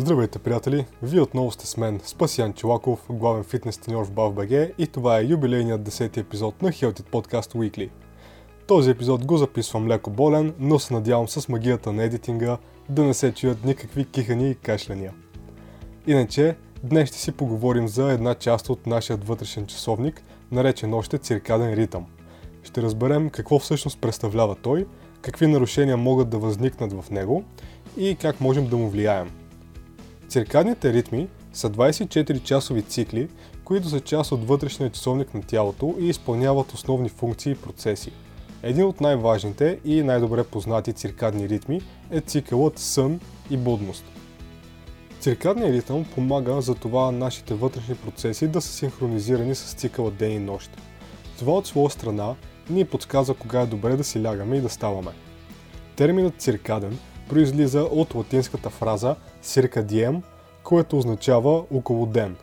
Здравейте, приятели! Вие отново сте с мен, Спасян Чилаков, главен фитнес треньор в BAF.BG и това е юбилейният 10 епизод на Healthy Podcast Weekly. Този епизод го записвам леко болен, но се надявам с магията на едитинга да не се чуят никакви кихани и кашляния. Иначе, днес ще си поговорим за една част от нашия вътрешен часовник, наречен още циркаден ритъм. Ще разберем какво всъщност представлява той, какви нарушения могат да възникнат в него и как можем да му влияем. Циркадните ритми са 24-часови цикли, които са част от вътрешния часовник на тялото и изпълняват основни функции и процеси. Един от най-важните и най-добре познати циркадни ритми е цикълът сън и будност. Циркадният ритъм помага за това нашите вътрешни процеси да са синхронизирани с цикъла ден и нощ. Това от своя страна ни подсказва кога е добре да си лягаме и да ставаме. Терминът циркаден произлиза от латинската фраза circadium, което означава около ден.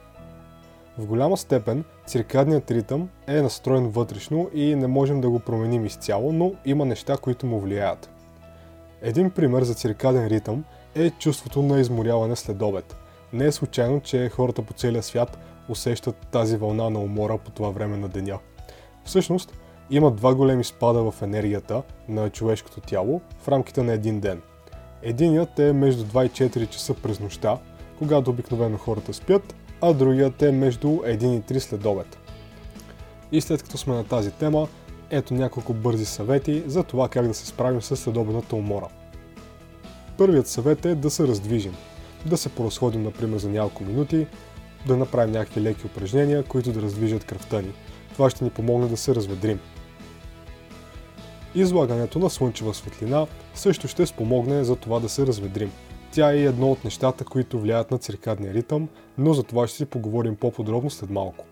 В голяма степен циркадният ритъм е настроен вътрешно и не можем да го променим изцяло, но има неща, които му влияят. Един пример за циркаден ритъм е чувството на изморяване след обед. Не е случайно, че хората по целия свят усещат тази вълна на умора по това време на деня. Всъщност, има два големи спада в енергията на човешкото тяло в рамките на един ден – Единият е между 2 и 4 часа през нощта, когато обикновено хората спят, а другият е между 1 и 3 след обед. И след като сме на тази тема, ето няколко бързи съвети за това как да се справим с следобедната умора. Първият съвет е да се раздвижим. Да се поразходим, например, за няколко минути, да направим някакви леки упражнения, които да раздвижат кръвта ни. Това ще ни помогне да се разведрим. Излагането на слънчева светлина също ще спомогне за това да се разведрим. Тя е едно от нещата, които влияят на циркадния ритъм, но за това ще си поговорим по-подробно след малко.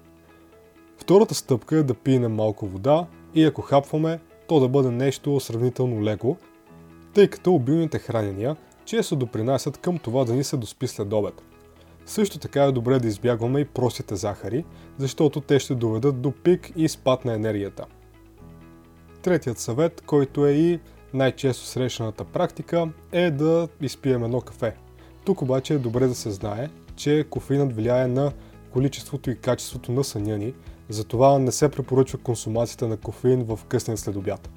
Втората стъпка е да пием малко вода и ако хапваме, то да бъде нещо сравнително леко, тъй като обилните хранения често допринасят към това да ни се доспи след обед. Също така е добре да избягваме и простите захари, защото те ще доведат до пик и спад на енергията – Третият съвет, който е и най-често срещаната практика, е да изпием едно кафе. Тук обаче е добре да се знае, че кофеинът влияе на количеството и качеството на съня ни, затова не се препоръчва консумацията на кофеин в късния следобят.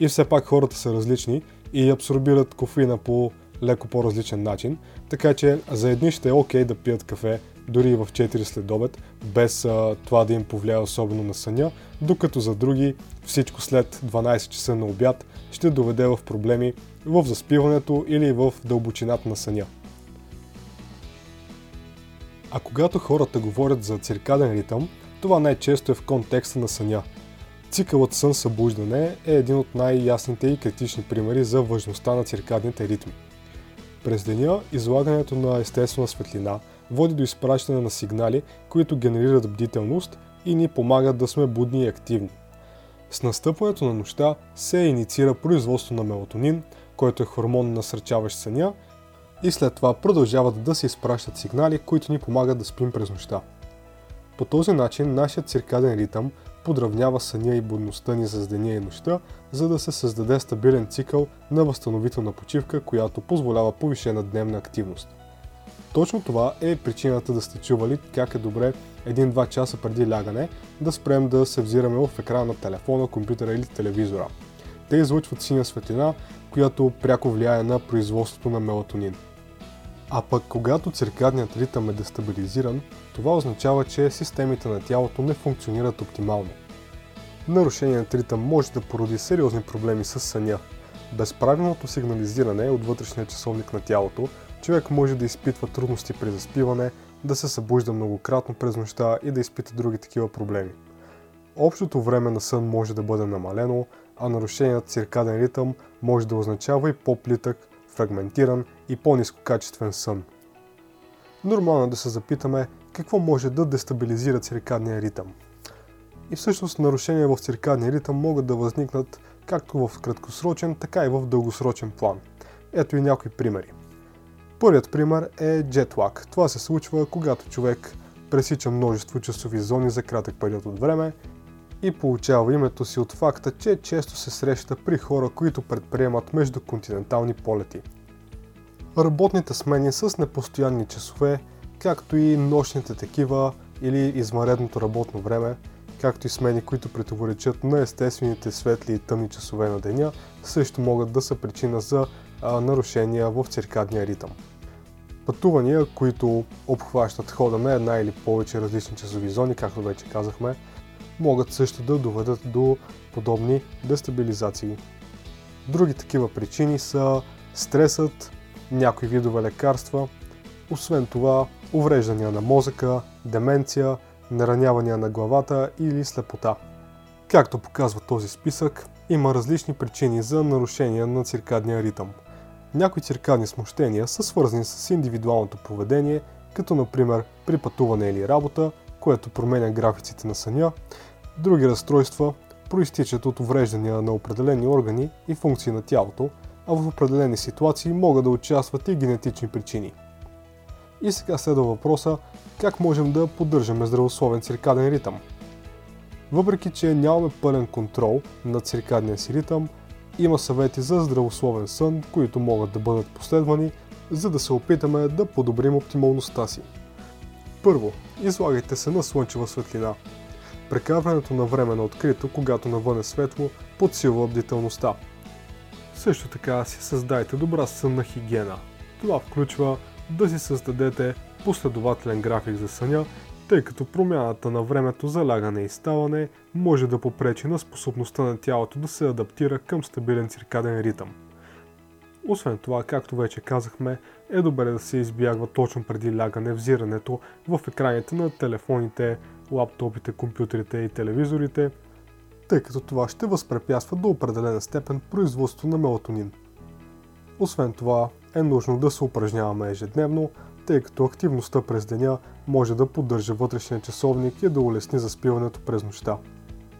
И все пак хората са различни и абсорбират кофеина по леко по-различен начин, така че за едни ще е окей okay да пият кафе дори и в 4 след обед, без а, това да им повлияе особено на съня, докато за други всичко след 12 часа на обяд ще доведе в проблеми в заспиването или в дълбочината на съня. А когато хората говорят за циркаден ритъм, това най-често е в контекста на съня. Цикълът сън-събуждане е един от най-ясните и критични примери за важността на циркадните ритми. През деня излагането на естествена светлина води до изпращане на сигнали, които генерират бдителност и ни помагат да сме будни и активни. С настъпването на нощта се инициира производство на мелатонин, който е хормон насърчаващ съня и след това продължават да се изпращат сигнали, които ни помагат да спим през нощта. По този начин нашият циркаден ритъм подравнява съня и будността ни с деня и нощта, за да се създаде стабилен цикъл на възстановителна почивка, която позволява повишена дневна активност. Точно това е причината да сте чували как е добре 1-2 часа преди лягане да спрем да се взираме в екрана на телефона, компютъра или телевизора. Те излъчват синя светлина, която пряко влияе на производството на мелатонин. А пък когато циркадният ритъм е дестабилизиран, това означава, че системите на тялото не функционират оптимално. Нарушеният ритъм може да породи сериозни проблеми с съня. Безправилното сигнализиране от вътрешния часовник на тялото човек може да изпитва трудности при заспиване, да се събужда многократно през нощта и да изпита други такива проблеми. Общото време на сън може да бъде намалено, а нарушеният циркаден ритъм може да означава и по-плитък, фрагментиран и по-низкокачествен сън. Нормално е да се запитаме какво може да дестабилизира циркадния ритъм. И всъщност нарушения в циркадния ритъм могат да възникнат както в краткосрочен, така и в дългосрочен план. Ето и някои примери. Първият пример е джетлаг. Това се случва, когато човек пресича множество часови зони за кратък период от време и получава името си от факта, че често се среща при хора, които предприемат междуконтинентални полети. Работните смени с непостоянни часове, както и нощните такива или извънредното работно време, както и смени, които противоречат на естествените светли и тъмни часове на деня, също могат да са причина за нарушения в циркадния ритъм. Пътувания, които обхващат хода на една или повече различни часови зони, както вече казахме, могат също да доведат до подобни дестабилизации. Други такива причини са стресът, някои видове лекарства, освен това увреждания на мозъка, деменция, наранявания на главата или слепота. Както показва този списък, има различни причини за нарушение на циркадния ритъм. Някои циркадни смущения са свързани с индивидуалното поведение, като например при пътуване или работа, което променя графиците на съня. Други разстройства проистичат от увреждания на определени органи и функции на тялото, а в определени ситуации могат да участват и генетични причини. И сега следва въпроса как можем да поддържаме здравословен циркаден ритъм. Въпреки, че нямаме пълен контрол над циркадния си ритъм, има съвети за здравословен сън, които могат да бъдат последвани, за да се опитаме да подобрим оптималността си. Първо, излагайте се на слънчева светлина. Прекарването на време на открито, когато навън е светло, подсилва бдителността. Също така си създайте добра сънна хигиена. Това включва да си създадете последователен график за съня, тъй като промяната на времето за лягане и ставане може да попречи на способността на тялото да се адаптира към стабилен циркаден ритъм. Освен това, както вече казахме, е добре да се избягва точно преди лягане взирането в екраните на телефоните, лаптопите, компютрите и телевизорите, тъй като това ще възпрепятства до определена степен производство на мелатонин. Освен това, е нужно да се упражняваме ежедневно, тъй като активността през деня може да поддържа вътрешния часовник и да улесни заспиването през нощта.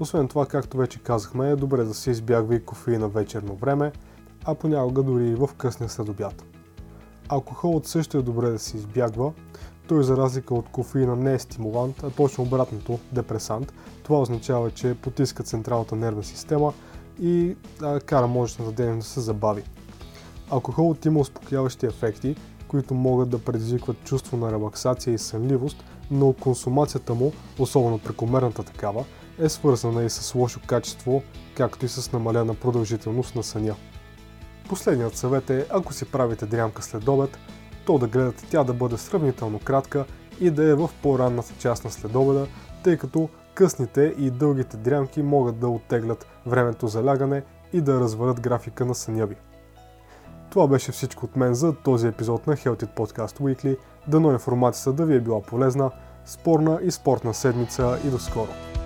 Освен това, както вече казахме, е добре да се избягва и кофеина вечерно време, а понякога дори и в късния следобяд. Алкохолът също е добре да се избягва, той за разлика от кофеина не е стимулант, а точно обратното – депресант. Това означава, че потиска централната нервна система и а, кара мозъчната дейност да се забави. Алкохолът има успокояващи ефекти, които могат да предизвикват чувство на релаксация и сънливост, но консумацията му, особено прекомерната такава, е свързана и с лошо качество, както и с намалена продължителност на съня. Последният съвет е, ако си правите дрямка след обед, то да гледате тя да бъде сравнително кратка и да е в по-ранната част на следобеда, тъй като късните и дългите дрямки могат да оттеглят времето за лягане и да развалят графика на съня ви. Това беше всичко от мен за този епизод на Healthy Podcast Weekly. Дано информацията да ви е била полезна, спорна и спортна седмица и до скоро!